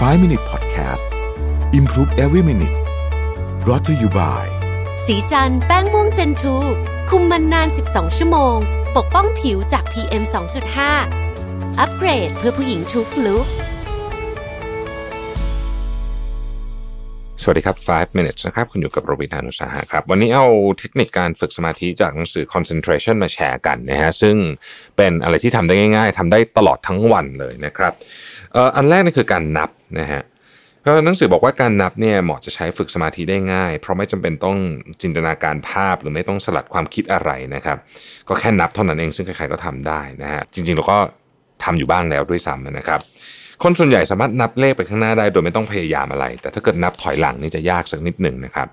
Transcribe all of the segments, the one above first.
5 Minute Podcast Improve Every Minute รอ t ธออยู่บ่ายสีจันแป้งม่วงเจนทูคุมมันนาน 12 ชั่วโมง ปกป้องผิวจาก PM 2.5 อัปเกรดเพื่อผู้หญิงทุกลุก วัสดีครับ 5 minutes นะครับ คุณอยู่กับโรบินทานุสาหะครับ วันนี้เอาเทคนิคการฝึกสมาธิจากหนังสือ concentration มาแชร์กันนะฮะ ซึ่งเป็นอะไรที่ทำได้ง่าย ๆทำได้ตลอดทั้งวันเลยนะครับอันแรกนี่คือการนับนะฮะก็หนังสือบอกว่าการนับเนี่ยเหมาะจะใช้ฝึกสมาธิได้ง่าย เพราะไม่จำเป็นต้องจินตนาการภาพหรือไม่ต้องสลัดความคิดอะไรนะครับ ก็แค่นับเท่านั้นเองซึ่งใครๆก็ทำได้นะฮะจริงๆเราก็ทำอยู่บ้างแล้วด้วยซ้ำนะครับ คนส่วนใหญ่สามารถนับเลขไปข้างหน้าได้โดยไม่ต้องพยายามอะไร แต่ถ้าเกิดนับถอยหลังนี่จะยากสักนิดหนึ่งนะครับ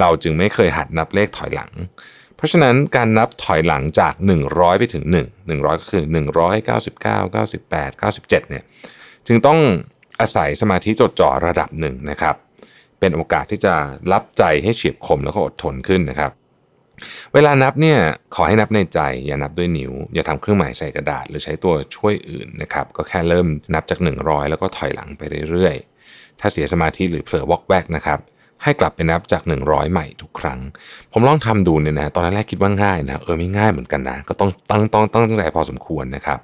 เราจึงไม่เคยหัดนับเลขถอยหลัง เพราะฉะนั้นการนับถอยหลังจาก 100 ไปถึง 1 100 ก็คือ 199 98 97เนี่ยจึงต้องอาศัยสมาธิจดจ่อระดับหนึ่งนะครับ เป็นโอกาสที่จะรับใจให้เฉียบคมแล้วก็อดทนขึ้นนะครับ เวลานับเนี่ยขอให้นับในใจ อย่านับด้วยนิ้ว อย่าทำเครื่องหมายใส่กระดาษ หรือใช้ตัวช่วยอื่นนะครับก็แค่เริ่มนับจาก 100 แล้วก็ถอยหลังไปเรื่อยๆ ถ้าเสียสมาธิหรือเผลอวอกแวกนะครับให้กลับไปนับจาก 100 ใหม่ทุกครั้ง ผมลองทำดูเนี่ยนะตอนแรกคิดว่าง่ายนะเออไม่ง่ายเหมือนกันนะ ก็ต้องตั้งต้องตั้งใจพอสมควรนะครับ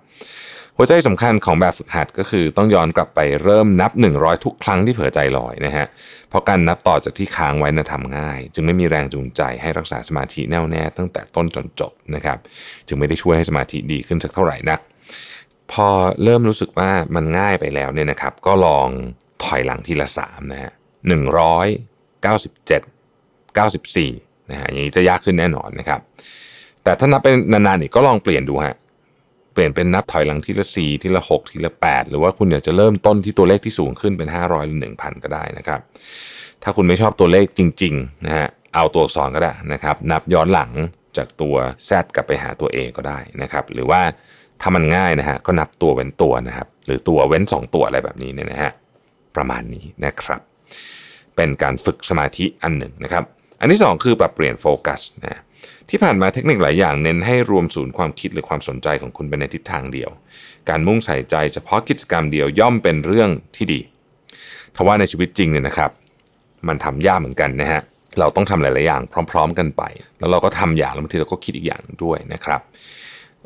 หัวใจสำคัญของแบบฝึกหัดก็คือต้องย้อนกลับไปเริ่มนับ 100 ทุกครั้งที่เผลอใจลอยนะฮะ เพราะการนับต่อจากที่ค้างไว้นะทำง่าย จึงไม่มีแรงจูงใจให้รักษาสมาธิแน่วแน่ตั้งแต่ต้นจนจบนะครับ จึงไม่ได้ช่วยให้สมาธิดีขึ้นสักเท่าไหร่นัก พอเริ่มรู้สึกว่ามันง่ายไปแล้วเนี่ยนะครับ ก็ลองถอยหลังทีละ3นะฮะหนึ่งร้อยเก้าสิบเจ็ดเก้าสิบสี่นะฮะอย่างนี้จะยากขึ้นแน่นอนนะครับ แต่ถ้านับเป็นนานๆอีกก็ลองเปลี่ยนดูฮะ เปลี่ยนเป็นนับถอยหลังทีละ4ทีละ6ทีละ8 หรือว่าคุณอยากจะเริ่มต้นที่ตัวเลขที่สูงขึ้นเป็น 500หรือ1,000 ก็ได้นะครับ ถ้าคุณไม่ชอบตัวเลขจริงๆนะฮะเอาตัวอักษรก็ได้นะครับ นับย้อนหลังจากตัว Z กลับไปหาตัว A ก็ได้นะครับ หรือว่าถ้ามันง่ายนะฮะก็นับตัวเว้นตัวนะครับ หรือตัวเว้น 2 ตัวอะไรแบบนี้เนี่ยนะฮะประมาณนี้นะครับ เป็นการฝึกสมาธิอันหนึ่งนะครับ อันที่ 2 คือปรับเปลี่ยนโฟกัสนะ ที่ผ่านมาเทคนิคหลายอย่างเน้นให้รวมศูนย์ความคิดหรือความสนใจของคุณไปในทิศทางเดียว การมุ่งใส่ใจเฉพาะกิจกรรมเดียวย่อมเป็นเรื่องที่ดีทว่าในชีวิตจริงเนี่ยนะครับ มันทำยากเหมือนกันนะฮะเราต้องทำหลาย ๆ อย่างพร้อม ๆ กันไป แล้วเราก็ทำอย่างแล้วบางทีเราก็คิดอีกอย่างด้วยนะครับ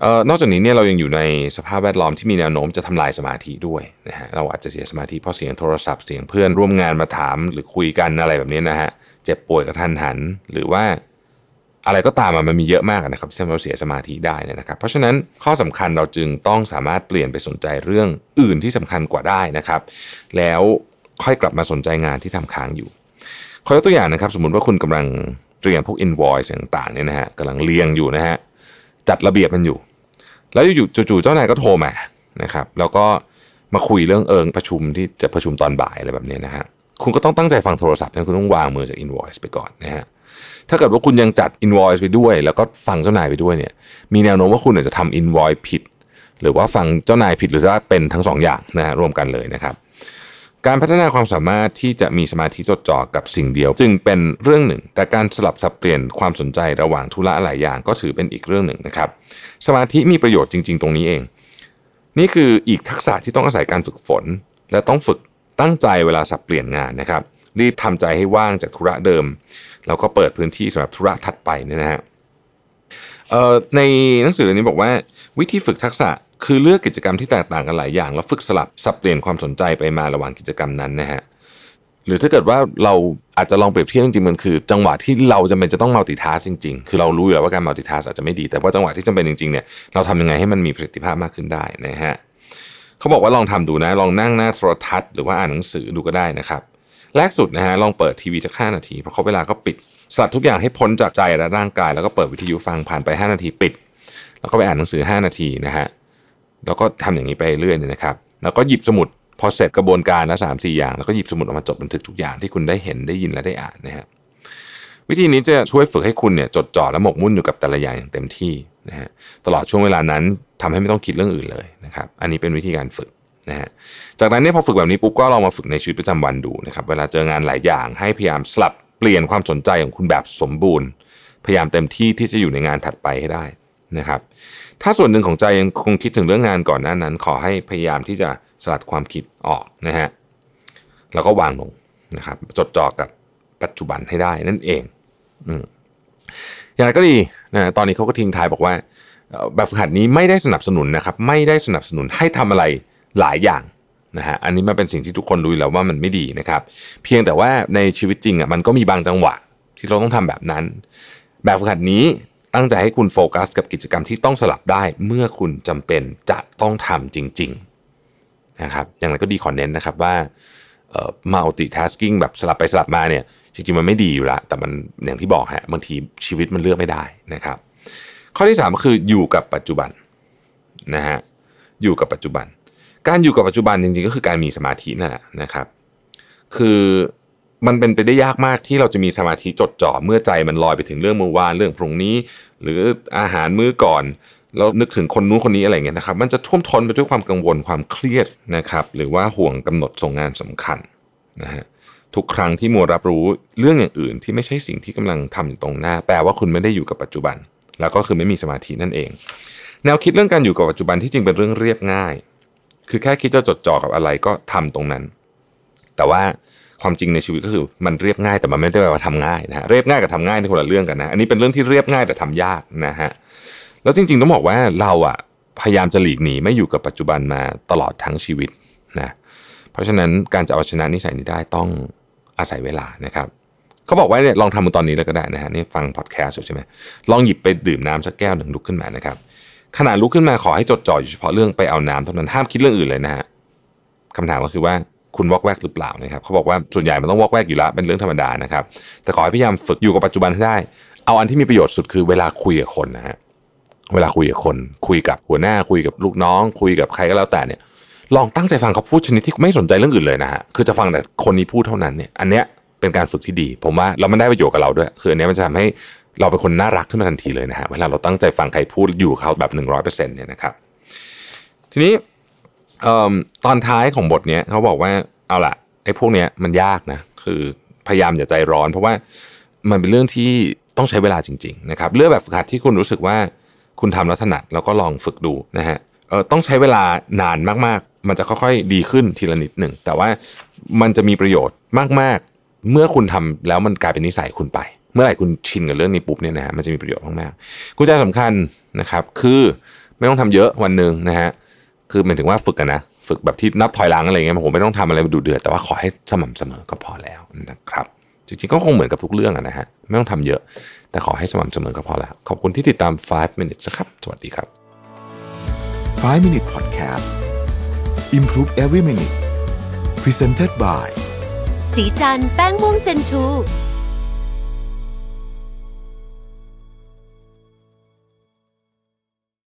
ออนอกจากนี้เนี่ยเรายังอยู่ในสภาพแวดล้อมที่มีแนวโน้มจะทำลายสมาธิด้วยนะฮะเราอาจจะเสียสมาธิเพราะเสียงโทรศัพท์เสียงเพื่อนร่วมงานมาถามหรือคุยกันอะไรแบบนี้นะฮะเจ็บป่วยกระทันหัน หรือว่า อะไรก็ตามมันมีเยอะมากนะครับที่ทำให้เราเสียสมาธิได้นะครับ เพราะฉะนั้นข้อสำคัญเราจึงต้องสามารถเปลี่ยนไปสนใจเรื่องอื่นที่สำคัญกว่าได้นะครับ แล้วค่อยกลับมาสนใจงานที่ทำค้างอยู่ขอยกตัวอย่างนะครับ สมมติว่าคุณกำลังเตรียมพวก invoice ต่างๆเนี่ยนะฮะกำลังเรียงอยู่นะฮะจัดระเบียบมันอยู่ แล้วอยู่จู่ๆเจ้านายก็โทรมานะครับ แล้วก็มาคุยเรื่องเอิงประชุมที่จะประชุมตอนบ่ายอะไรแบบนี้นะฮะคุณก็ต้องตั้งใจฟังโทรศัพท์นะคุณต้องวางมือจาก invoice ไปก่อนนะฮะ ถ้าเกิดว่าคุณยังจัด invoice ไปด้วย แล้วก็ฟังเจ้านายไปด้วยเนี่ย มีแนวโน้มว่าคุณอาจจะทำ invoice ผิด หรือว่าฟังเจ้านายผิดหรือว่าเป็นทั้งสองอย่างนะฮะรวมกันเลยนะครับ การพัฒนาความสามารถที่จะมีสมาธิจดจ่อกับสิ่งเดียว จึงเป็นเรื่องหนึ่ง แต่การสลับสับเปลี่ยนความสนใจระหว่างธุระหลายอย่างก็ถือเป็นอีกเรื่องหนึ่งนะครับ สมาธิมีประโยชน์จริง ๆ ตรงนี้เอง นี่คืออีกทักษะที่ต้องอาศัยการฝึกฝน และต้องฝึกตั้งใจเวลาสับเปลี่ยนงานนะครับ รีบทำใจให้ว่างจากธุระเดิม แล้วก็เปิดพื้นที่สำหรับธุระถัดไปเนี่ยนะฮะในหนังสือเล่มนี้บอกว่าวิธีฝึกทักษะคือเลือกกิจกรรมที่แตกต่างกันหลายอย่าง แล้วฝึกสลับสับเปลี่ยนความสนใจไปมาระหว่างกิจกรรมนั้นนะฮะหรือถ้าเกิดว่าเราอาจจะลองเปรียบเทียบจริงๆมันคือ จังหวะที่เราจำเป็นจะต้องมัลติทัสจริง ๆ คือเรารู้อยู่แล้วว่าการมัลติทัสอาจจะไม่ดี แต่ว่าจังหวะที่จำเป็นจริงๆเนี่ยเราทำยังไงให้มันมีประสิทธิภาพมากขึ้นได้นะฮะเขาบอกว่าลองทำดูนะ ลองนั่งหน้าโทรทัศน์หรือว่าอ่านหนังสือดูก็ได้นะครับ แรกสุดนะฮะลองเปิดทีวีสักห้านาทีพอครบเวลาก็ปิดสลัดทุกอย่างให้พ้นจากใจและร่างกาย แล้วก็เปิดวิทยุฟังผ่านไป 5 นาทีปิด แล้วก็ไปอ่านหนังสือ 5 นาทีนะฮะแล้วก็ทำอย่างนี้ไปเรื่อยๆนะครับ แล้วก็หยิบสมุดพอเสร็จกระบวนการละสามสี่อย่าง แล้วก็หยิบสมุดออกมาจดบันทึกทุกอย่างที่คุณได้เห็นได้ยินและได้อ่านนะฮะวิธีนี้จะช่วยฝึกให้คุณเนี่ยจดจ่อและหมกมุ่นอยู่กับแต่ละอย่างอย่างเต็มที่นะฮะตลอดช่วงเวลานั้นทำให้ไม่ต้องคิดเรื่องอื่นเลยนะครับ อันนี้เป็นวิธีการฝึก นะฮะจากนั้นเนี่ยพอฝึกแบบนี้ปุ๊บก็ลองมาฝึกในชีวิตประจำวันดูนะครับเวลาเจองานหลายอย่างให้พยายามสลับเปลี่ยนความสนใจของคุณแบบสมบูรณ์ พยายามเต็มที่ที่จะอยู่ในงานถัดไปให้ได้นะครับถ้าส่วนหนึ่งของใจยังคงคิดถึงเรื่องงานก่อนหน้านั้น ขอให้พยายามที่จะสลัดความคิดออกนะฮะแล้วก็วางลงนะครับจดจ่อกับปัจจุบันให้ได้นั่นเองอืมอย่างไรก็ดีนะตอนนี้เขาก็ทิ้งท้ายบอกว่า แบบฝึกหัดนี้ไม่ได้สนับสนุนนะครับ ไม่ได้สนับสนุนให้ทำอะไร หลายอย่างนะฮะอันนี้มันเป็นสิ่งที่ทุกคนรู้อยู่แล้วว่ามันไม่ดีนะครับ เพียงแต่ว่าในชีวิตจริงอะมันก็มีบางจังหวะที่เราต้องทำแบบนั้น แบบฝึกหัดนี้ตั้งใจให้คุณโฟกัสกับกิจกรรมที่ต้องสลับได้เมื่อคุณจำเป็นจะต้องทำจริงๆนะครับอย่างไรก็ดีขอเน้นนะครับว่าเอ่อ multitasking แบบสลับไปสลับมาเนี่ยจริงๆมันไม่ดีอยู่ละแต่มันอย่างที่บอกฮะบางทีชีวิตมันเลือกไม่ได้นะครับ ข้อที่สามก็คืออยู่กับปัจจุบันนะฮะอยู่กับปัจจุบัน การอยู่กับปัจจุบันจริงๆก็คือการมีสมาธินั่นแหละนะครับ คือมันเป็นไปได้ยากมากที่เราจะมีสมาธิจดจ่อเมื่อใจมันลอยไปถึงเรื่องเมื่อวานเรื่องพรุ่งนี้ หรืออาหารมื้อก่อนแล้วนึกถึงคนนู้นคนนี้อะไรเงี้ยนะครับ มันจะท่วมท้นไปด้วยความกังวลความเครียดนะครับ หรือว่าห่วงกำหนดส่งงานสำคัญนะฮะทุกครั้งที่มัวรับรู้เรื่องอย่างอื่นที่ไม่ใช่สิ่งที่กำลังทำอยู่ตรงหน้า แปลว่าคุณไม่ได้อยู่กับปัจจุบัน แล้วก็คือไม่มีสมาธินั่นเอง แนวคิดเรื่องการอยู่กับปัจจุบันที่จริงเป็นเรื่องเรียบง่าย คือแค่คิดจะจดจ่อกับอะไรก็ทำตรงนั้น แต่ว่าความจริงในชีวิตก็คือมันเรียบง่ายแต่มันไม่ได้แปลว่าทำง่ายนะฮะเรียบง่ายกับทำง่ายนี่คนละเรื่องกันนะอันนี้เป็นเรื่องที่เรียบง่ายแต่ทำยากนะฮะแล้วจริงๆต้องบอกว่าเราอะพยายามจะหลีกหนีไม่อยู่กับปัจจุบันมาตลอดทั้งชีวิตนะเพราะฉะนั้นการจะเอาชนะนิสัยนี้ได้ต้องอาศัยเวลานะครับเขาบอกว่าเนี่ยลองทำมันตอนนี้เลยก็ได้นะฮะนี่ฟังพอดแคสต์ใช่ไหมลองหยิบไปดื่มน้ำสักแก้วหนึ่งลุกขึ้นมานะครับ ขณะลุกขึ้นมาขอให้จดจ่ออยู่เฉพาะเรื่องไปเอาน้ำเท่านั้นห้ามคิดเรื่องอื่นเลยนะฮะคำถามก็คือว่าคุณวอกแวกหรือเปล่านะครับเขาบอกว่าส่วนใหญ่มันต้องวอกแวกอยู่แล้วเป็นเรื่องธรรมดานะครับ แต่ขอให้พยายามฝึกอยู่กับปัจจุบันให้ได้ เอาอันที่มีประโยชน์สุดคือเวลาคุยกับคนนะฮะเวลาคุยกับคน คุยกับหัวหน้าคุยกับลูกน้อง คุยกับใครก็แล้วแต่เนี่ยลองตั้งใจฟังเขาพูดชนิดที่ไม่สนใจเรื่องอื่นเลยนะฮะคือจะฟังแต่คนนี้พูดเท่านั้นเนี่ยอันเนี้ยเป็นการฝึกที่ดี ผมว่าเรามันได้ประโยชน์กับเราด้วย คืออันเนี้ยมันจะทำให้ เราเป็นคนน่ารักขึ้นมาทันทีเลยนะฮะเวลาเราตั้งใจฟังใครพูดอยู่เขาแบบหนึ่งร้อยเปอร์เซ็นต์เนี่ยนะครับ ทีนี้ตอนท้ายของบทเนี้ยเขาบอกว่าเอาละไอ้พวกเนี้ยมันยากนะคือพยายามอย่าใจร้อน เพราะว่ามันเป็นเรื่องที่ต้องใช้เวลาจริงๆนะครับเลือกแบบฝึกหัดที่คุณรู้สึกว่าคุณทำแล้วถนัดแล้วก็ลองฝึกดูนะฮะเออต้องใช้เวลานานมากๆ มันจะค่อยๆดีขึ้นทีละนิดหนึ่งแต่ว่ามันจะมีประโยชน์มากๆ เมื่อคุณทำแล้วมันกลายเป็นนิสัยคุณไป เมื่อไหร่คุณชินกับเรื่องนี้ปุ๊บเนี่ยนะฮะมันจะมีประโยชน์มากๆกุญแจสำคัญนะครับ คือไม่ต้องทำเยอะวันหนึ่งนะฮะคือหมายถึงว่าฝึกกันนะฝึกแบบที่นับถอยหลังอะไรเงี้ยผมไม่ต้องทำอะไรมาดูเดือดแต่ว่าขอให้สม่ำเสมอก็พอแล้วนะครับ จริงๆก็คงเหมือนกับทุกเรื่องอะนะฮะไม่ต้องทำเยอะ แต่ขอให้สม่ำเสมอก็พอแล้ว ขอบคุณที่ติดตาม 5 minutes นะครับสวัสดีครับ 5 Minute Podcast Improve Every Minute Presented by สีจันแป้งม่วงเจนทู